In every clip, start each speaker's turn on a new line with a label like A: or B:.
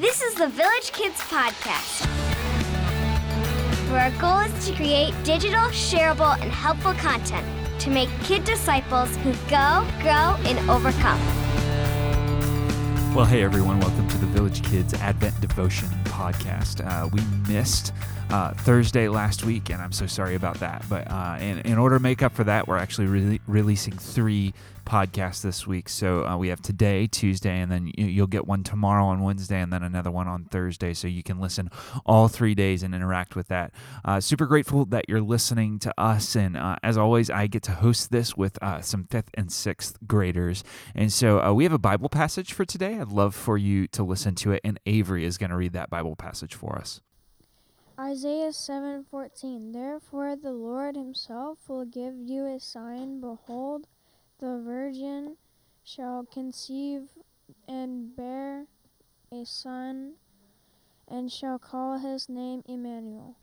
A: This is the Village Kids Podcast, where our goal is to create digital, shareable, and helpful content to make kid disciples who go, grow, and overcome.
B: Well, hey everyone, welcome to the Village Kids Advent Devotion Podcast. Uh, we missed uh, Thursday last week, and I'm so sorry about that. But uh, in, in order to make up for that, we're actually re- releasing three podcasts this week. So uh, we have today, Tuesday, and then you, will get one tomorrow on Wednesday, and then another one on Thursday. So you can listen all three days and interact with that. Uh, super grateful that you're listening to us. And uh, as always, I get to host this with uh, some fifth and sixth graders. And so we have a Bible passage for today. I'd love for you to listen to it. And Avery is going to read that Bible passage for us.
C: Isaiah 7:14 Therefore the Lord himself will give you a sign behold the virgin shall conceive and bear a son and shall call his name Immanuel.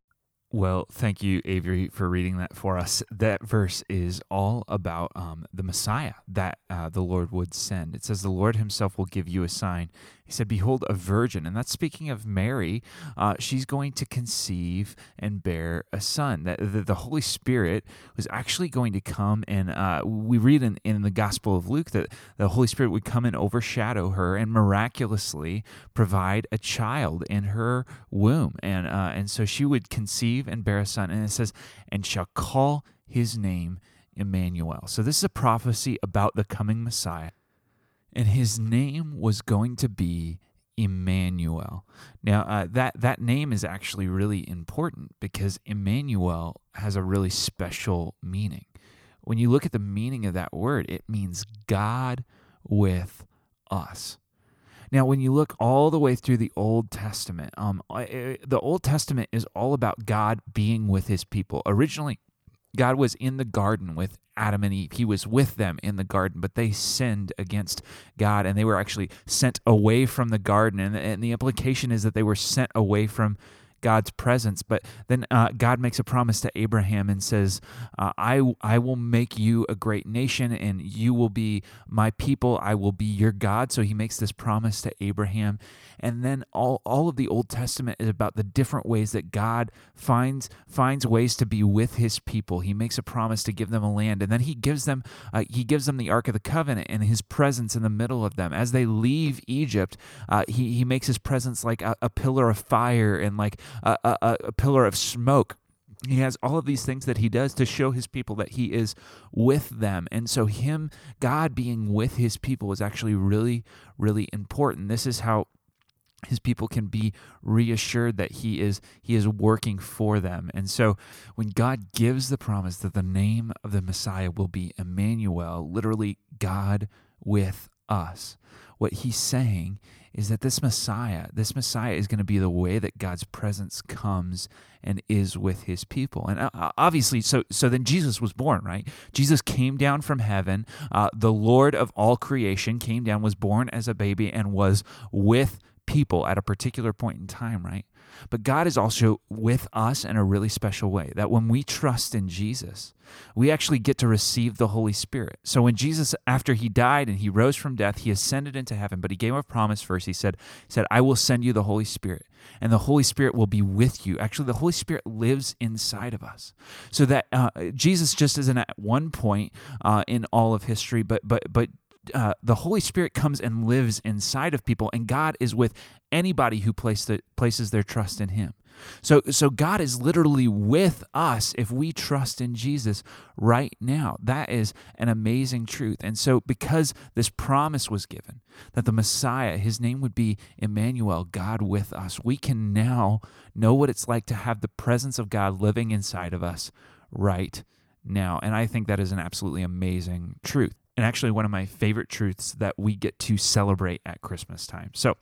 B: Well, thank you, Avery, for reading that for us. That verse is all about um, the Messiah that uh, the Lord would send. It says, The Lord himself will give you a sign. He said, Behold, a virgin. And that's speaking of Mary. Uh, she's going to conceive and bear a son. That the, the, Holy Spirit was actually going to come and uh, we read in, in the Gospel of Luke that the Holy Spirit would come and overshadow her and miraculously provide a child in her womb. And, uh, and so she would conceive and bear a son. And it says, And shall call his name Immanuel. So this is a prophecy about the coming Messiah and his name was going to be Immanuel. Now, uh, that that name is actually really important because Immanuel has a really special meaning. When you look at the meaning of that word, it means God with us. Now, when you look all the way through the Old Testament, um, the Old Testament is all about God being with His people. Originally, God was in the garden with Adam and Eve. He was with them in the garden, but they sinned against God and they were actually sent away from the garden. And, and the implication is that they were sent away from God's presence. But then uh, God makes a promise to Abraham and says, uh, I, I will make you a great nation and you will be my people. I will be your God. So he makes this promise to Abraham. And then all, all of the Old Testament is about the different ways that God finds, finds ways to be with his people. He makes a promise to give them a land. And then he gives them, uh, he gives them the Ark of the Covenant and his presence in the middle of them. As they leave Egypt, uh, he, he makes his presence like a, a pillar of fire and like a, a, a pillar of smoke. He has all of these things that he does to show his people that he is with them. And so him god being with his people is actually really really important. This is how his people can be reassured that he is he is working for them. And so when god gives the promise that the name of the messiah will be immanuel literally god with us what he's saying is that this Messiah, this Messiah is going to be the way that God's presence comes and is with his people. And uh, uh, obviously, so so then Jesus was born, right? Jesus came down from heaven. Uh, the Lord of all creation came down, was born as a baby, and was with people at a particular point in time, right? But God is also with us in a really special way that when we trust in Jesus, we actually get to receive the Holy Spirit. So when Jesus, after he died and he rose from death, he ascended into heaven, but he gave a promise first. He said, he said, I will send you the Holy Spirit, and the Holy Spirit will be with you. Actually, the Holy Spirit lives inside of us. So that uh, Jesus just isn't at one point uh, in all of history, but but but uh, the Holy Spirit comes and lives inside of people, and God is with anybody who place the, places their trust in Him. So, so God is literally with us if we trust in Jesus right now. That is an amazing truth. And so, because this promise was given that the Messiah, his name would be Immanuel, God with us, we can now know what it's like to have the presence of God living inside of us right now. And I think that is an absolutely amazing truth and actually one of my favorite truths that we get to celebrate at Christmas time. So,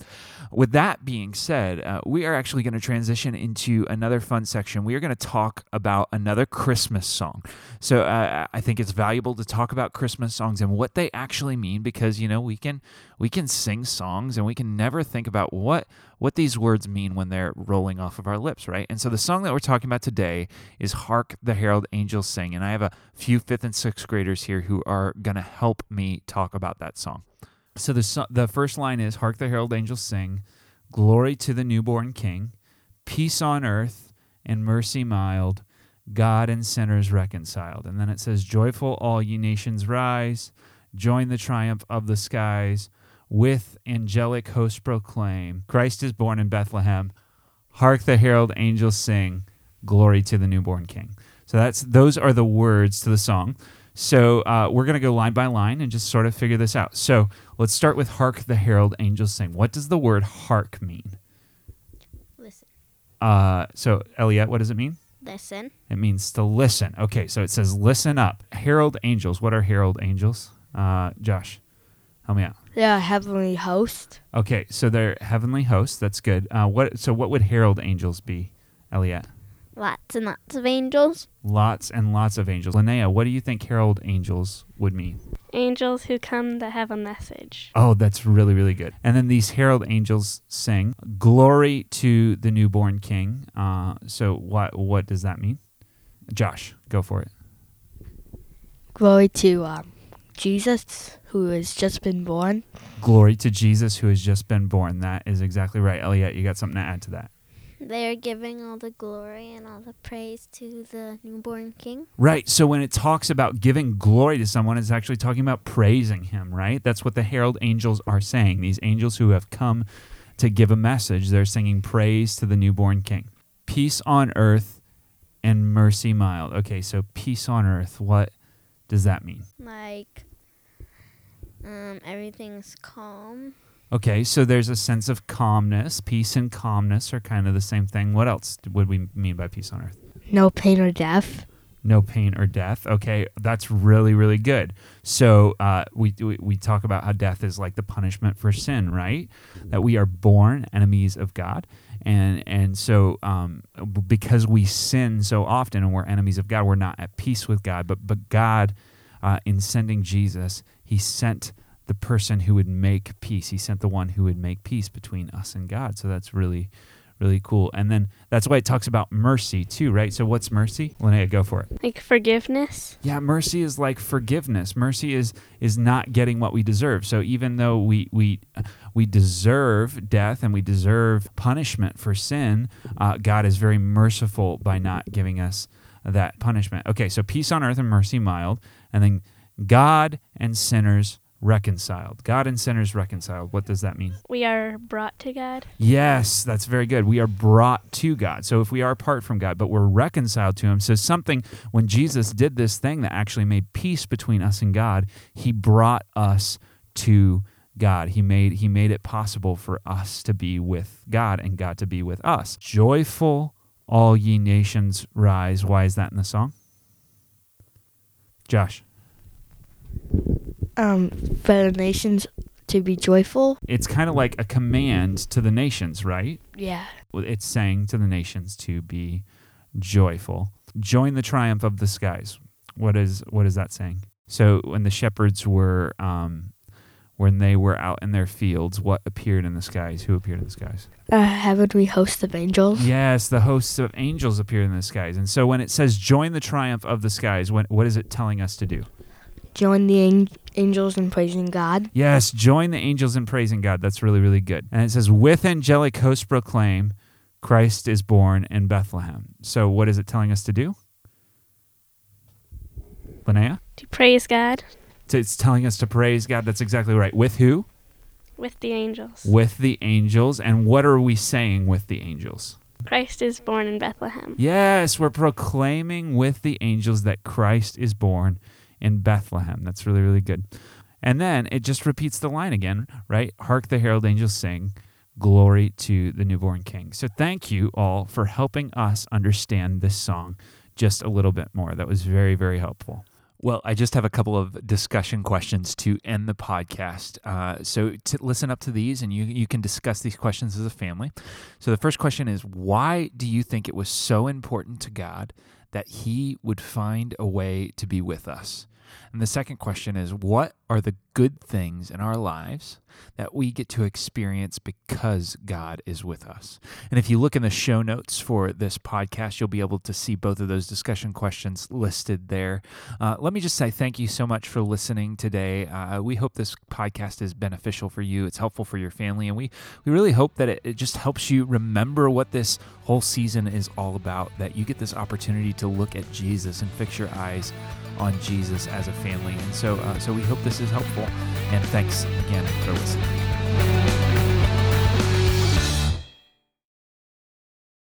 B: with that being said, uh, we are actually going to transition into another fun section. We are going to talk about another Christmas song. So, uh, I think it's valuable to talk about Christmas songs and what they actually mean because you know we can we can sing songs and we can never think about what what these words mean when they're rolling off of our lips, right? And so the song that we're talking about today is Hark the Herald Angels Sing. And I have a few fifth and sixth graders here who are going to help me talk about that song. So the, the first line is Hark the Herald Angels Sing. Glory to the newborn King, peace on earth and mercy mild, God and sinners reconciled. And then it says, Joyful all ye nations rise, join the triumph of the skies, with angelic hosts proclaim, Christ is born in Bethlehem. Hark the herald angels sing, Glory to the newborn King. So that's those are the words to the song. So uh, we're going to go line by line and just sort of figure this out. So let's start with "Hark the herald angels sing." What does the word "hark" mean?
A: Listen.
B: Uh, so Elliot, what does it mean?
A: Listen.
B: It means to listen. Okay, so it says listen up. Herald angels. What are herald angels? Uh, Josh, help me out.
D: Yeah, heavenly host.
B: Okay, so they're heavenly hosts. That's good. Uh, what? So what would herald angels be, Elliot?
A: Lots and lots of angels.
B: Lots and lots of angels. Linnea, what do you think herald angels would mean?
E: Angels who come to have a message.
B: Oh, that's really, really good. And then these herald angels sing, "Glory to the newborn King." Uh, so what? What does that mean? Josh, go for it.
D: Glory to um, Jesus, who has just been born.
B: Glory to Jesus, who has just been born. That is exactly right, Elliot. You got something to add to that?
A: They are giving all the glory and all the praise to the newborn king.
B: Right. So when it talks about giving glory to someone, it's actually talking about praising him, right? That's what the herald angels are saying. These angels who have come to give a message, they're singing praise to the newborn king. Peace on earth and mercy mild. Okay, so peace on earth, what does that mean?
A: Like, um, everything's calm.
B: Okay, so there's a sense of calmness. Peace and calmness are kind of the same thing. What else would we mean by peace on earth?
D: No pain or death.
B: no pain or death. Okay, that's really really good. So uh, we, we we talk about how death is like the punishment for sin, right? That we are born enemies of God, and and so um, because we sin so often and we're enemies of God, we're not at peace with God. But but God, uh, in sending Jesus, He sent the person who would make peace. He sent the one who would make peace between us and God. So that's really really cool. And then that's why it talks about mercy too, right? So what's mercy? Linnea, go for it.
E: Like forgiveness.
B: Yeah, mercy is like forgiveness. Mercy is is not getting what we deserve. So even though we we we deserve death and we deserve punishment for sin, uh, God is very merciful by not giving us that punishment. Okay, so peace on earth and mercy mild, and then God and sinners reconciled. God and sinners reconciled. What does that mean?
E: We are brought to God.
B: Yes, that's very good. We are brought to God. So if we are apart from God, but we're reconciled to Him, so something, when Jesus did this thing that actually made peace between us and God, He brought us to God. He made He made it possible for us to be with God and God to be with us. Joyful all ye nations rise. Why is that in the song? Josh.
D: Um, for the nations to be joyful.
B: It's kind of like a command to the nations, right?
D: Yeah.
B: it's saying to the nations to be joyful. Join the triumph of the skies. What is what is that saying? So when the shepherds were um, when they were out in their fields, what appeared in the skies? Who appeared in the skies?
D: A heavenly host of angels.
B: Yes, the hosts of angels appeared in the skies. And so when it says join the triumph of the skies, when, what is it telling us to do?
D: Join the angels in praising God.
B: Yes, join the angels in praising God. That's really, really good. And it says, with angelic hosts proclaim, Christ is born in Bethlehem. So what is it telling us to do? Linnea?
E: To praise God
B: So It's telling us to praise God. That's exactly right. With who?
E: with the angels.
B: With the angels. And what are we saying with the angels?
E: Christ is born in Bethlehem.
B: Yes, we're proclaiming with the angels that Christ is born in Bethlehem. That's really, really good. And then it just repeats the line again, right? Hark the herald angels sing, glory to the newborn king. So thank you all for helping us understand this song just a little bit more. That was very, very helpful. Well, I just have a couple of discussion questions to end the podcast. Uh, so to listen up to these, and you you can discuss these questions as a family. So the first question is, why do you think it was so important to God that He would find a way to be with us? And the second question is what are the good things in our lives that we get to experience because God is with us? And if you look in the show notes for this podcast, you'll be able to see both of those discussion questions listed there. Uh, let me just say thank you so much for listening today. Uh, we hope this podcast is beneficial for you, it's helpful for your family, and we, we really hope that it, it just helps you remember what this whole season is all about, that you get this opportunity to look at Jesus and fix your eyes on Jesus as a family. And so, uh, so we hope this is helpful. And thanks again for listening.